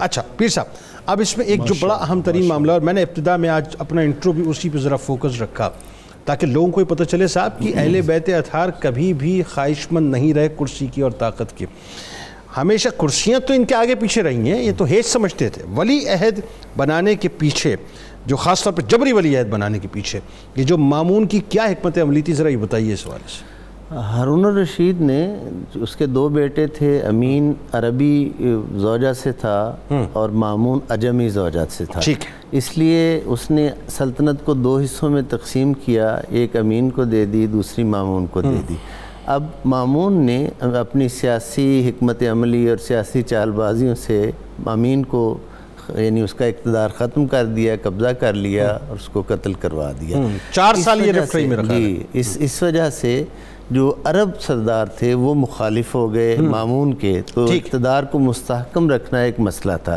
اچھا پیر صاحب اب اس میں ایک جو بڑا اہم ترین معاملہ اور میں نے ابتدا میں آج اپنا انٹرو بھی اسی پہ ذرا فوکس رکھا تاکہ لوگوں کو یہ پتہ چلے صاحب کہ اہل بیت اتھار کبھی بھی خواہش مند نہیں رہے کرسی کی اور طاقت کی۔ ہمیشہ کرسیاں تو ان کے آگے پیچھے رہی ہیں یہ تو ہیچ سمجھتے تھے۔ ولی عہد بنانے کے پیچھے جو خاص طور پہ جبری ولی عہد بنانے کے پیچھے یہ جو معمون کی کیا حکمت عملی تھی ذرا یہ بتائیے اس حوالے سے۔ ہارون الرشید نے اس کے دو بیٹے تھے امین عربی زوجہ سے تھا اور مامون اجمی زوجہ سے تھا۔ اس لیے اس نے سلطنت کو دو حصوں میں تقسیم کیا ایک امین کو دے دی دوسری مامون کو دے دی۔ اب مامون نے اپنی سیاسی حکمت عملی اور سیاسی چال بازیوں سے امین کو یعنی اس کا اقتدار ختم کر دیا قبضہ کر لیا اور اس کو قتل کروا دیا۔ چار سال یہ میں رکھا جی اس اس وجہ سے جو عرب سردار تھے وہ مخالف ہو گئے مامون کے تو اقتدار کو مستحکم رکھنا ایک مسئلہ تھا۔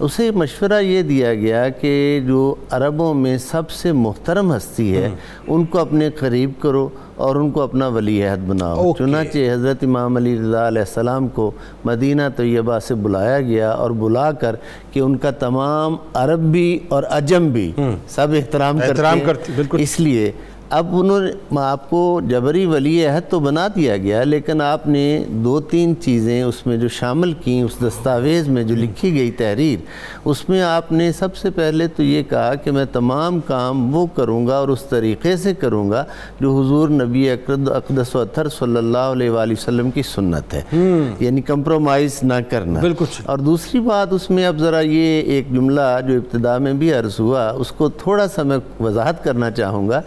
اسے مشورہ یہ دیا گیا کہ جو عربوں میں سب سے محترم ہستی ہے ان کو اپنے قریب کرو اور ان کو اپنا ولی عہد بناؤ۔ چنانچہ حضرت امام علی رضا علیہ السلام کو مدینہ طیبہ سے بلایا گیا اور بلا کر کہ ان کا تمام عرب بھی اور عجم بھی سب احترام کرتے احترام ہیں۔ اس لیے اب انہوں نے آپ کو جبری ولی عہد تو بنا دیا گیا لیکن آپ نے دو تین چیزیں اس میں جو شامل کیں اس دستاویز میں جو لکھی گئی تحریر اس میں آپ نے سب سے پہلے تو یہ کہا کہ میں تمام کام وہ کروں گا اور اس طریقے سے کروں گا جو حضور نبی اقرد اقدس و اطہر صلی اللہ علیہ وآلہ وسلم کی سنت ہے۔ یعنی کمپرومائز نہ کرنا۔ بالکل۔ اور دوسری بات اس میں اب ذرا یہ ایک جملہ جو ابتدا میں بھی عرض ہوا اس کو تھوڑا سا میں وضاحت کرنا چاہوں گا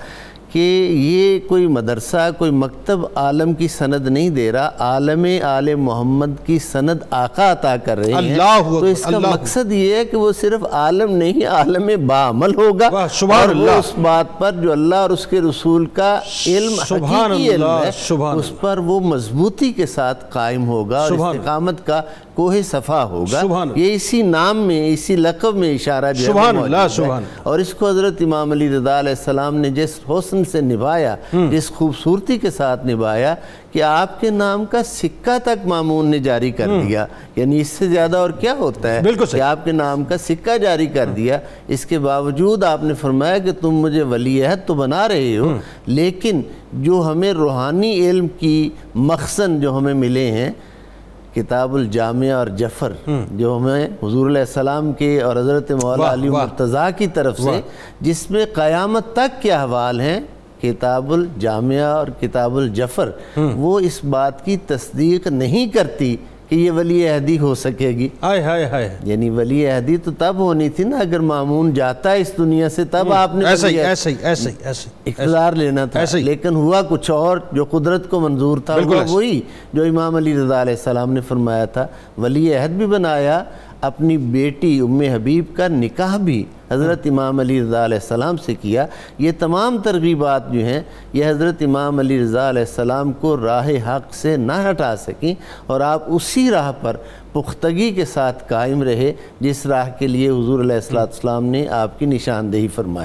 کہ یہ کوئی مدرسہ کوئی مکتب عالم کی سند نہیں دے رہا عالم آل محمد کی سند آقا عطا کر رہے ہیں۔ تو اس کا مقصد یہ ہے کہ وہ صرف عالم نہیں عالم بعمل ہوگا۔ اور وہ۔ اس بات پر جو اللہ اور اس کے رسول کا علم حقیقی علم ہے اس پر وہ مضبوطی کے ساتھ قائم ہوگا اور استقامت کا کوہ صفا ہوگا۔ یہ اسی نام میں اسی لقب میں اشارہ جو ہے اور اس کو حضرت امام علی رضا علیہ السلام نے جس حسن سے نبھایا جس خوبصورتی کے ساتھ نبھایا کہ آپ کے نام کا سکہ تک مامون نے جاری کر دیا۔ یعنی اس سے زیادہ اور کیا ہوتا ہے۔ کہ آپ کے نام کا سکہ جاری کر دیا۔ اس کے باوجود آپ نے فرمایا کہ تم مجھے ولی عہد تو بنا رہے ہو لیکن جو ہمیں روحانی علم کی مخزن جو ہمیں ملے ہیں کتاب الجامعہ اور جفر جو ہمیں حضور علیہ السلام کے اور حضرت مولا علی۔ مرتضیٰ کی طرف سے جس میں قیامت تک کے احوال ہیں کتاب الجامعہ اور کتاب الجفر۔ وہ اس بات کی تصدیق نہیں کرتی کہ یہ ولی عہدی ہو سکے گی۔ ہائے ہائے ہائے۔ یعنی ولی عہدی تو تب ہونی تھی نا اگر معمون جاتا ہے اس دنیا سے تب آپ نے ایسا ہی ایسا ہی ایسا ہی اقتدار لینا تھا۔ لیکن ہوا کچھ اور جو قدرت کو منظور تھا۔ وہی جو امام علی رضا علیہ السلام نے فرمایا تھا۔ ولی عہد بھی بنایا اپنی بیٹی ام حبیب کا نکاح بھی حضرت امام علی رضا علیہ السلام سے کیا۔ یہ تمام ترغیبات جو ہیں، یہ حضرت امام علی رضا علیہ السلام کو راہ حق سے نہ ہٹا سکیں اور آپ اسی راہ پر پختگی کے ساتھ قائم رہے جس راہ کے لیے حضور علیہ السلام نے آپ کی نشاندہی فرمائی۔